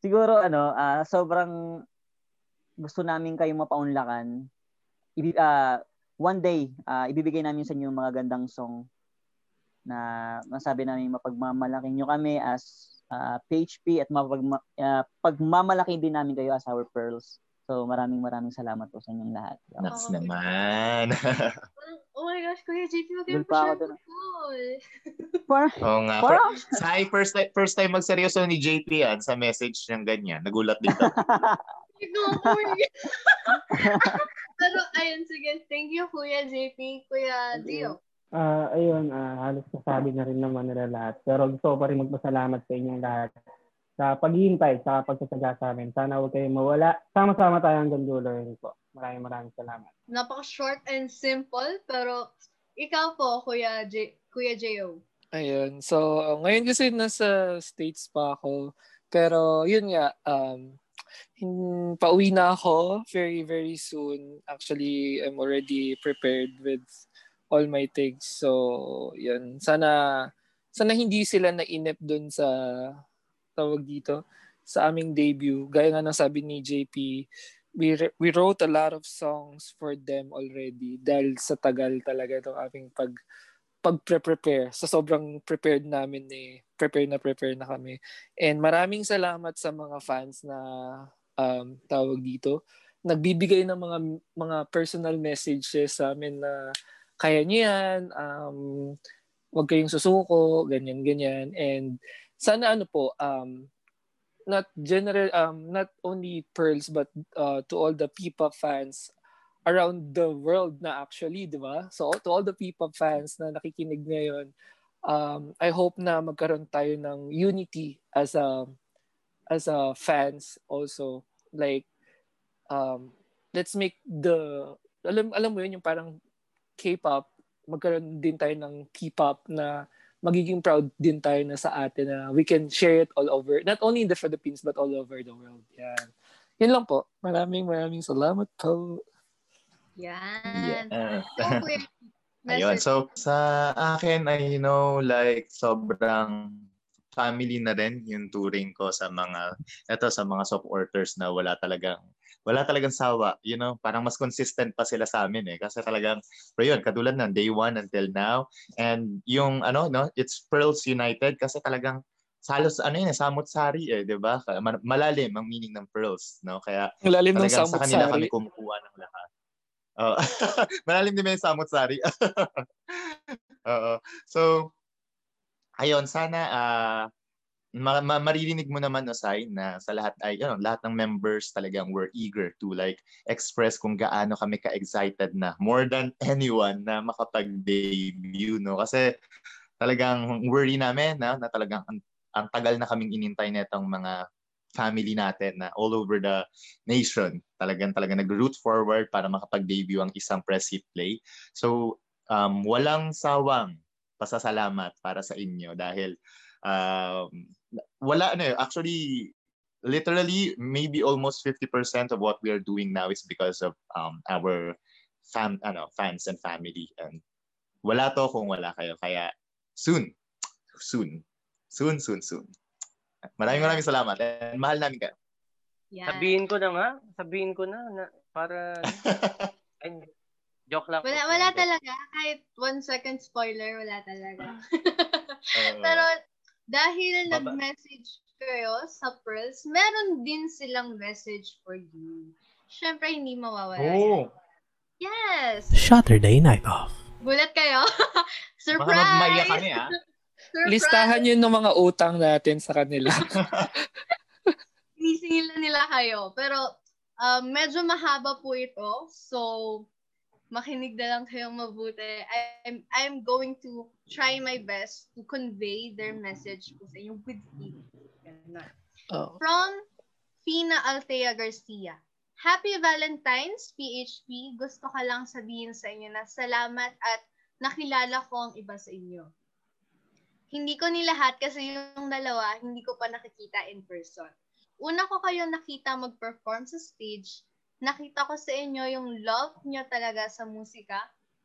siguro ano, ah, sobrang gusto namin kayong mapaunlakan. Ibi, ah, one day, ah, ibibigay namin sa inyo yung mga gandang song na masabi namin mapagmamalaki nyo kami as ah, PHP at mapagma, ah, pagmamalaki din namin kayo as our pearls. So maraming maraming salamat po sa inyong lahat. Naks naman. [laughs] Oh my gosh, Kuya JP, Doon kayong pa ako cool. [laughs] Oo nga. Parang- Sai, first time, first time magseryoso ni JP yan sa message ng ganyan. Nagulat din ako. [laughs] Pero ayun, sige. Thank you, Kuya JP. Kuya Dio. Ah, ayun, ah, halos nasabi na rin naman nila lahat. Pero gusto ko pa rin magpasalamat sa inyong lahat sa paghihintay sa pagsasaga sa amin. Sana huwag kayong mawala. Sama-sama tayo hanggang dulo rin po. Maraming maraming salamat. Napaka-short and simple, pero ikaw po, Kuya, J- Kuya J.O. Ayun. So, ngayon kasi nasa States pa ako. Pero, yun nga, um, hin- pauwi na ako very, very soon. Actually, I'm already prepared with all my things. So, yun. Sana, sana hindi sila nainip dun sa, tawag dito, sa aming debut. Gaya nga ng sabi ni JP, we, re- we wrote a lot of songs for them already dahil sa tagal talaga itong aming pag pag-prepare. Sa sobrang prepared namin eh. Prepare na prepare na kami. And maraming salamat sa mga fans na um, tawag dito. Nagbibigay ng mga mga personal messages sa amin na kaya niyo yan, um, wag kayong susuko, ganyan, ganyan. And sana ano po, um, not general, um, not only Pearls, but uh, to all the P-pop fans around the world na actually, di ba? So to all the P-pop fans na nakikinig ngayon, um, I hope na magkaroon tayo ng unity as a as a fans also. Like, um, let's make the alam alam mo yun yung parang K-pop magkaroon din tayo ng K-pop na magiging proud din tayo na sa atin na we can share it all over, not only in the Philippines, but all over the world. Yan. Yan lang po. Maraming maraming salamat po. Yan. Yeah. [laughs] Ayun. So, sa akin ay, you know, like, sobrang family na rin yung touring ko sa mga, eto, sa mga supporters na wala talagang, wala talagang sawa. You know, parang mas consistent pa sila sa amin eh. Kasi talagang, pero yun, katulad ng day one until now. And yung, ano, no, it's Pearls United kasi talagang, salos, ano yun, eh, samot-sari eh, di ba? Ma- Malalim ang meaning ng pearls, no? Kaya, Ang lalim ng sa kanila samot-sari. kami kumukuha ng lahat. Oh, [laughs] malalim din yung samot sari. [laughs] Oo. So, ayun, sana ah ma- ma- maririnig mo naman, Osay, na sa lahat ay, yun, lahat ng members talagang were eager to like express kung gaano kami ka-excited na more than anyone na makapag-debut, no? Kasi talagang worry namin na, na talagang ang, ang tagal na kaming inintay netong mga family natin na all over the nation. Talagang talagang nag-root forward para makapag-debut ang isang press hit play. So, um, walang sawang pasasalamat para sa inyo dahil um, wala ano eh, actually literally maybe almost 50% of what we are doing now is because of um, our fam ano fans and family and wala to kung wala kayo kaya soon soon soon soon soon maraming maraming salamat and mahal namin kayo Yan. Sabihin ko na nga. Sabihin ko na, na para... [laughs] Hindi. joke lang. Wala, wala talaga. Kahit one second spoiler, wala talaga. [laughs] Pero dahil Baba. nag-message kayo sa Pearls, meron din silang message for you. Siyempre, hindi mawawala oh Yes! Saturday Night Off. Gulat kayo? [laughs] baka Surprise! magmaya kami ah Surprise! Listahan yun ng mga utang natin sa kanila. [laughs] Sinisingil nila kayo. Pero um, medyo mahaba po ito. So, makinig na lang kayong mabuti. I'm, I'm going to try my best to convey their message po sa inyo with. Ganun. oh. From Fina Altea Garcia. Happy Valentine's, PHP. Gusto ka lang sabihin sa inyo na salamat at nakilala ko ang iba sa inyo. Hindi ko nilahat kasi yung dalawa, hindi ko pa nakikita in person. Una ko kayo nakita mag-perform sa stage, nakita ko sa inyo yung love nyo talaga sa musika,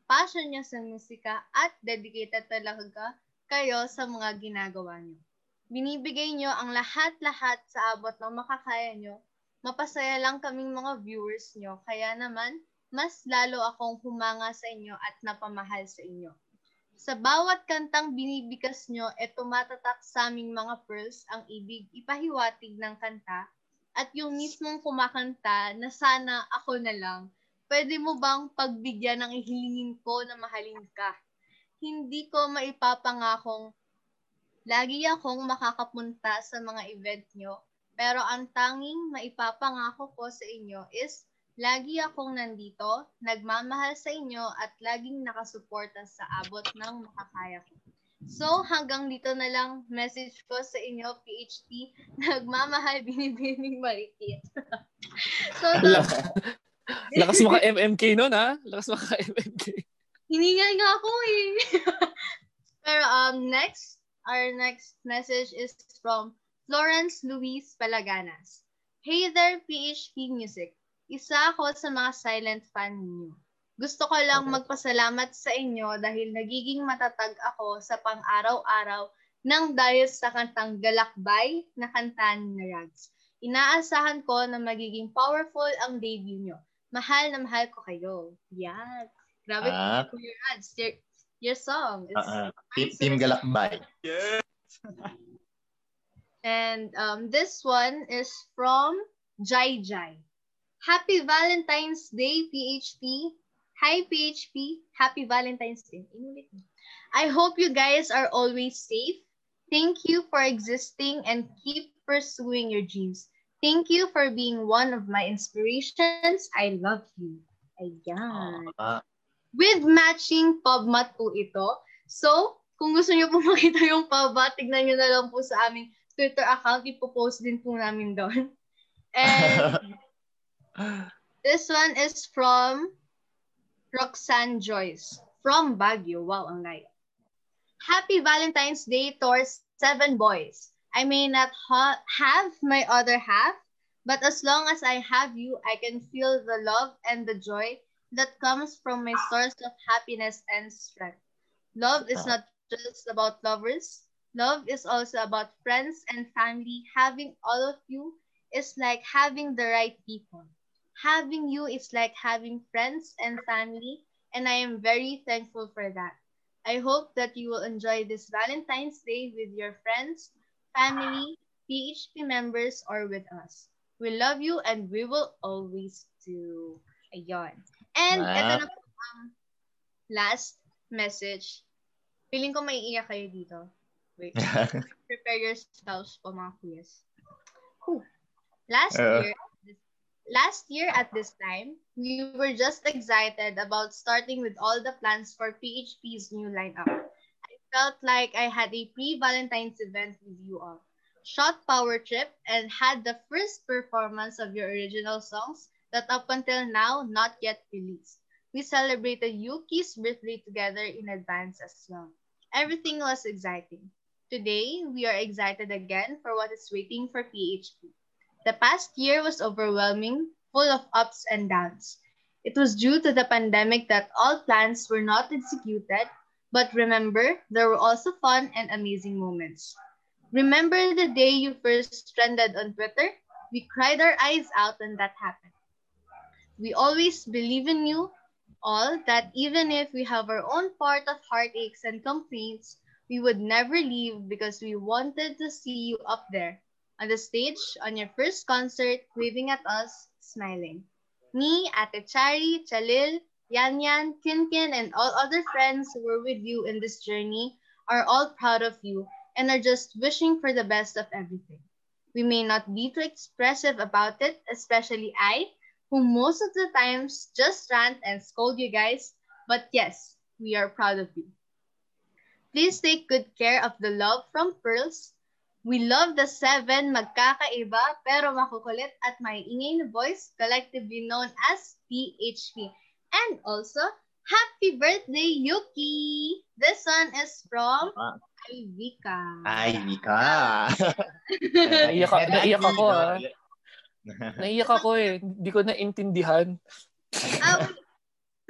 passion nyo sa musika, at dedicated talaga kayo sa mga ginagawa nyo. Binibigay nyo ang lahat-lahat sa abot ng makakaya nyo. Mapasaya lang kaming mga viewers nyo, kaya naman, mas lalo akong humanga sa inyo at napamahal sa inyo. Sa bawat kantang binibigas nyo, e tumatatak sa aming mga pearls ang ibig ipahiwatig ng kanta at yung mismong kumakanta na sana ako na lang, pwede mo bang pagbigyan ng ihilingin ko na mahalin ka? Hindi ko maipapangakong lagi akong makakapunta sa mga event nyo, pero ang tanging maipapangako ko sa inyo is lagi akong nandito, nagmamahal sa inyo at laging nakasuporta sa abot ng makakaya ko. So, hanggang dito na lang message ko sa inyo, PHT, [laughs] nagmamahal, binibining marikit. [laughs] so, Lakas, [laughs] lakas mo ka MMK nun, ha? Lakas mo ka MMK. Hiningal nga ako eh. Pero um, next, our next message is from Florence Luis Palaganas. Hey there, PHP Music. Isa ako sa mga silent fan niyo. Gusto ko lang magpasalamat sa inyo dahil nagiging matatag ako sa pang-araw-araw ng dahil sa kantang Galakbay na kanta ni Rags. Inaasahan ko na magiging powerful ang debut nyo. Mahal na mahal ko kayo. Yan. Grabe Ah. po your ads. Your, your song. is ah. team, team Galakbay Yes. [laughs] And um, this one is from Jai Jai. Happy Valentine's Day, PHP. Hi, PHP. Happy Valentine's Day. Inulit mo. I hope you guys are always safe. Thank you for existing and keep pursuing your dreams. Thank you for being one of my inspirations. I love you. Ayan. With matching PubMat po ito. So, kung gusto niyo po [laughs] makita yung PubMat, tignan niyo na lang po sa aming Twitter account. Ipopost din po namin doon. And [laughs] this one is from Roxanne Joyce from Baguio. Wow, ang. Happy Valentine's Day to our seven boys. I may not ha- have my other half, but as long as I have you, I can feel the love and the joy that comes from my source of happiness and strength. Love is not just about lovers. Love is also about friends and family. Having all of you is like having the right people. Having you is like having friends and family, and I am very thankful for that. I hope that you will enjoy this Valentine's Day with your friends, family, PHP members, or with us. We love you and we will always do. Ayun. And Wow. ito na po ang last message. Feeling ko may iiyak kayo dito. Wait. [laughs] Prepare yourselves po mga kuyas. Whew. Last Uh. year, last year at this time, we were just excited about starting with all the plans for PHP's new lineup. I felt like I had a pre-Valentine's event with you all. Shot power trip and had the first performance of your original songs that up until now not yet released. We celebrated Yuki's birthday together in advance as well. Everything was exciting. Today, we are excited again for what is waiting for PHP. The past year was overwhelming, full of ups and downs. It was due to the pandemic that all plans were not executed, but remember, there were also fun and amazing moments. Remember the day you first trended on Twitter? We cried our eyes out when that happened. We always believe in you all that even if we have our own part of heartaches and complaints, we would never leave because we wanted to see you up there on the stage on your first concert, waving at us, smiling. Me, Ate Chari, Chalil, Yan Yan, Kinkin, and all other friends who were with you in this journey are all proud of you and are just wishing for the best of everything. We may not be too expressive about it, especially I, who most of the times just rant and scold you guys, but yes, we are proud of you. Please take good care of the love from Pearls. We love the seven magkakaiba pero makukulit at may ingay na boys collectively known as PHP. And also, happy birthday, Yuki! This one is from Ah. Ivika. Ay, Mika. Naiyak, [laughs] naiyak ako ah. Naiyak ako eh. Hindi ko naintindihan. Um,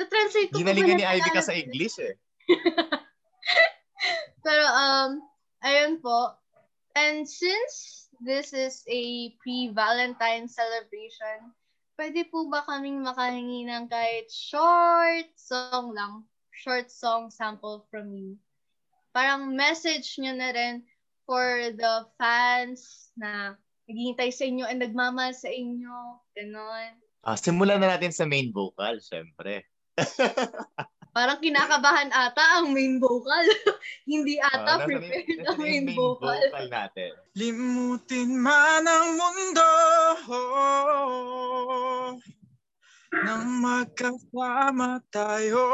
na-translate ko Ginalingan ni na Ivy ka Tagalog? sa English eh. [laughs] Pero, um, ayun po. And since this is a pre-Valentine celebration, pwede po ba kaming makahingi ng kahit short song lang? Short song sample from you. Parang message nyo na rin for the fans na naghihintay sa inyo and nagmamahal sa inyo. Ganon. Ah, simulan na natin sa main vocal, syempre. [laughs] Parang kinakabahan ata ang main vocal. [laughs] Hindi Ah, ata nasa prepared nasa ang main main vocal. vocal natin. Limutin man ang mundo Nang magkasama tayo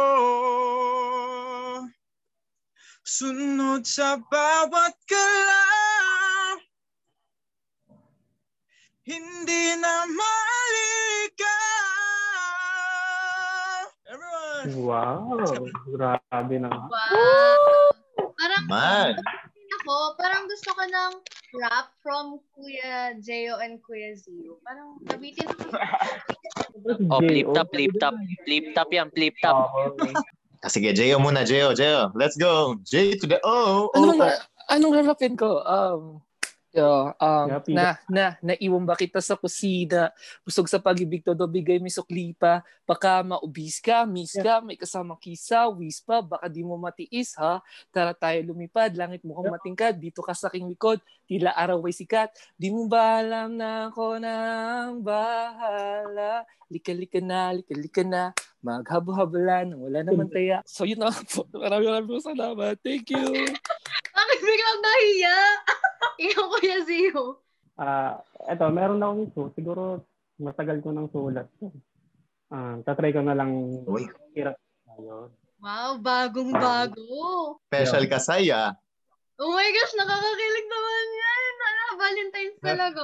Sunod sa bawat galaw Hindi na maligaw Wow. Grabe na. Wow! Parang Man. ako, parang gusto ko ng rap from Kuya Jeo and Kuya Zio. Parang gabitin ko. [laughs] Oh, flip top, flip top. Flip top yan, flip top. Ah, sige, Jeo muna, Jeo, Jeo. Let's go. J to the O. Anong, anong rarapin ko? Um, yo, um, Yapi. na, na, naiwan ba kita sa kusina? Busog sa pag-ibig, todo bigay may sukli pa. Baka maubis ka, miss ka, may kasamang kisa, wis pa, baka di mo matiis ha. Tara tayo lumipad, langit mukhang matingkad, dito ka sa aking likod, tila araw ay sikat. Di mo ba alam na ako nang bahala? Lika-lika na, lika-lika na, maghabo-habala nang wala naman taya. So yun na po. Maraming maraming po salamat. Thank you. [laughs] Bakit biglang nahiya? [laughs] Ikaw, Kuya Zio. Ah, eto, meron akong ito. Siguro matagal ko nang sulat. Ah, tatry ko na lang Uy. hirap tayo. Wow, bagong-bago. Special kasaya. Oh my gosh, nakakakilig naman yan. Ala, Valentine's talaga.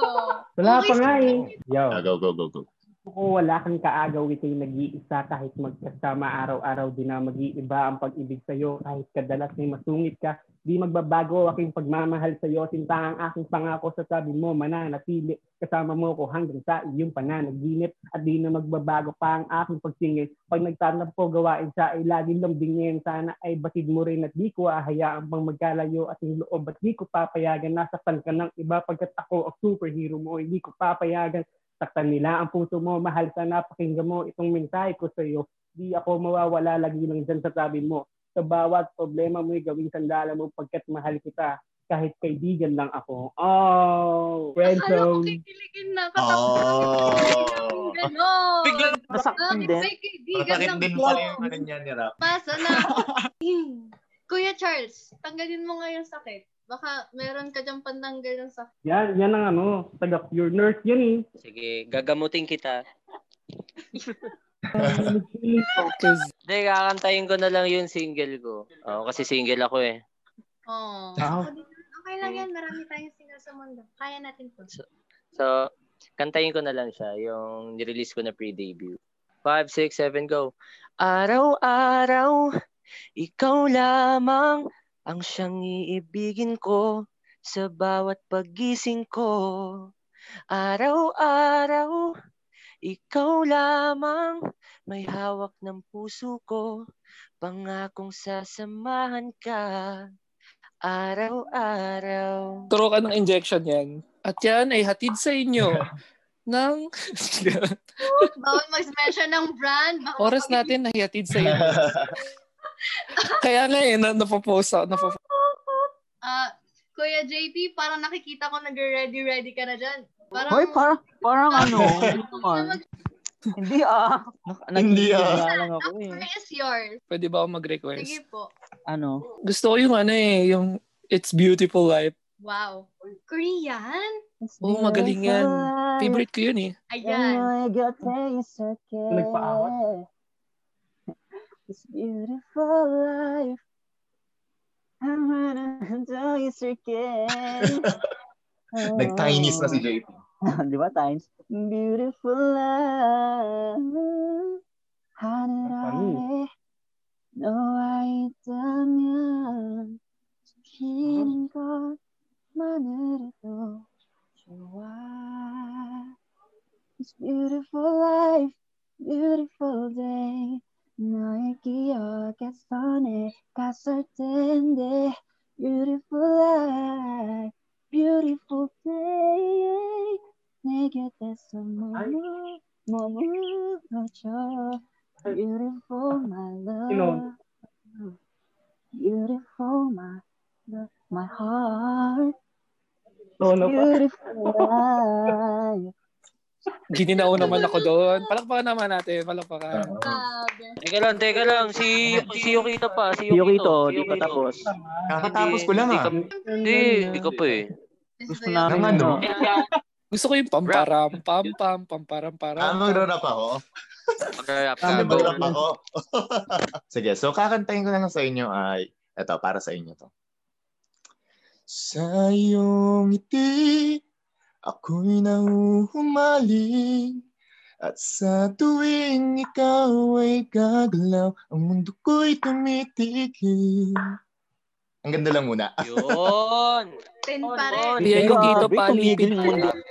Wala Okay, pa nga eh. Yo. Ah, go, go, go, go. Kung wala kang kaagaw, ikay nag-iisa kahit magkasama araw-araw din na mag-iiba ang pag-ibig sa'yo kahit kadalas may masungit ka. Di magbabago aking pagmamahal sa'yo, sinta ang aking pangako sa sabi mo, mananatili. Kasama mo ko hanggang sa iyong pananaginip at di na magbabago pa ang aking pagsingil. Pag nagtanap po gawain siya ay laging lambingin. Sana ay batid mo rin at di ko ahayaan pang magkalayo at yung loob at di ko papayagan. Nasaktan ka ng iba pagkat ako ang superhero mo, hindi ko papayagan. Saktan nila ang puso mo, mahal ka na, pakinggan mo itong mensahe ko sa iyo. Di ako mawawala lagi lang dyan sa tabi mo. Sa bawat problema mo, gawing sandala mo pagkat mahal kita. Kahit kaibigan lang ako. Oh, friend Akala ko kikiligin na. Oh. Ganon. Biglang Nasaktan Bakit din. Masakit ng din pala yung ano niya ni Rap. Pasa na. [laughs] Kuya Charles, tanggalin mo nga yung sakit. Baka meron ka dyan pantanggal ng sakit. Yan, yan ang ano, taga pure nurse yan eh. Sige, gagamutin kita. [laughs] Hindi, kakantayin ko na lang yung single ko. Oo, kasi single ako eh. Oh. Ah. Okay lang yan. Marami tayong single sa mundo. Kaya natin to. So, kantayin ko na lang siya, yung nirelease ko na pre-debut. 5, 6, 7, go. Araw-araw, ikaw lamang ang siyang iibigin ko sa bawat pagising ko. Araw-araw, ikaw lamang may hawak ng puso ko. Pangakong sasamahan ka araw-araw. Turo ka ng injection yan. At yan ay hatid sa inyo [laughs] ng Bawal mag-mention ng brand. Baka oras natin na hatid sa inyo. [laughs] Kaya nga eh, na, napopost ako. Napopost. Ah, Kuya JP, parang nakikita ko nag-ready-ready ka na dyan. Parang, Hoy, parang, parang ano, hindi ah. Hindi ah. lang ako eh. Where is yours? Pwede ba ako mag-request? Sige po. Ano? Gusto ko yung ano eh, yung It's Beautiful Life. Wow. Korean? Oo, magaling yan. Favorite ko yun eh. Ayan. Nagpaawat. This beautiful life. I'm gonna enjoy it again. [laughs] Nag-Chinese na si JP. [laughs] Di ba, times? Beautiful life. Tono pa. Gininaw naman ako doon. Palakpakan naman natin. Palakpakan. Grabe. Teka lang, teka lang. Si, si Yukito pa. Si Yukito. Yukito, di pa tapos. Kakatapos ko lang ah. Hindi, hindi ka pa eh. Gusto namin Naman, ano. no? Gusto ko yung pamparam, pam pam, pamparam, param. Ah, magra-rap ako. Mag-rap Ah, ka. magra-rap ako. [laughs] Sige, so kakantahin ko na lang sa inyo ay, eto, para sa inyo to. Sa iyong ngiti, ako'y nahuhumaling. At sa tuwing ikaw ay gagalaw, ang mundo ko'y tumitigil. Ang ganda lang muna. Yun. [laughs] Ten pa rin. Bigay ko dito ko mundo. lang.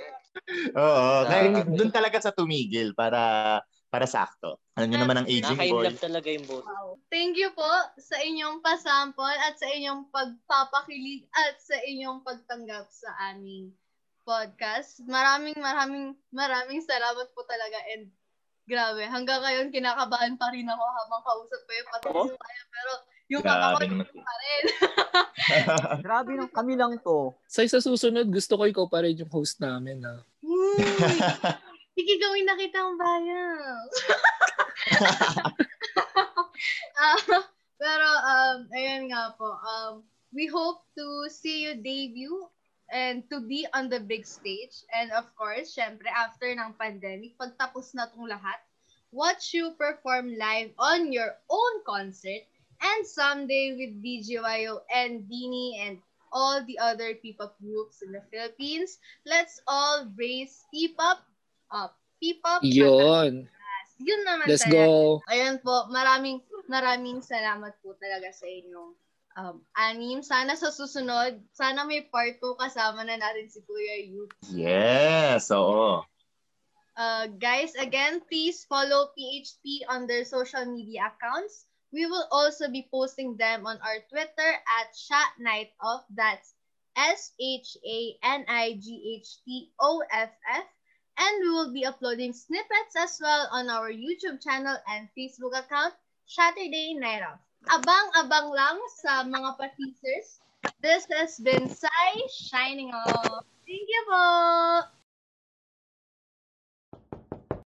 Oo, kaya doon talaga sa tumigil para para sakto. Alam niyo naman ang aging boy. Naka-inlove talaga yung boat. Thank you po sa inyong pasampol at sa inyong pagpapakilig at sa inyong pagtanggap sa aming podcast. Maraming maraming maraming salamat po talaga and grabe, hanggang ngayon kinakabahan pa rin ako habang kausap ko yung patuloy tayo pero yung ko Grabe naman. pa rin. [laughs] Grabe nang kami lang to. Sa isa susunod, gusto ko ikaw pa rin yung host namin. Ha? [laughs] Sige, gawin na kitang bias. [laughs] Ah, pero, um, ayun nga po. Um, we hope to see you debut and to be on the big stage. And of course, syempre, after ng pandemic, pagtapos na tong lahat, watch you perform live on your own concert and someday with BGYO and Dini and all the other P-pop groups in the Philippines. Let's all raise P-pop up. P-pop. Yun. Yun naman Let's talaga. go. Ayun po, maraming maraming salamat po talaga sa inyong um, anim. Sana sa susunod, sana may part 2 kasama na natin si Kuya Yu. Yes, oo. Uh, guys, again, please follow PHP on their social media accounts. We will also be posting them on our Twitter at Shot Night Off. That's S-H-A-N-I-G-H-T-O-F-F. And we will be uploading snippets as well on our YouTube channel and Facebook account, Saturday Night Off. Abang-abang lang sa mga pa-teasers. This has been Sai shining off. Thank you po!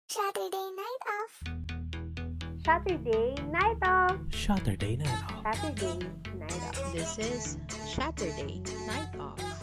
Saturday night off. Saturday night off. Saturday Night Off. Saturday night off. This is Saturday Night Off.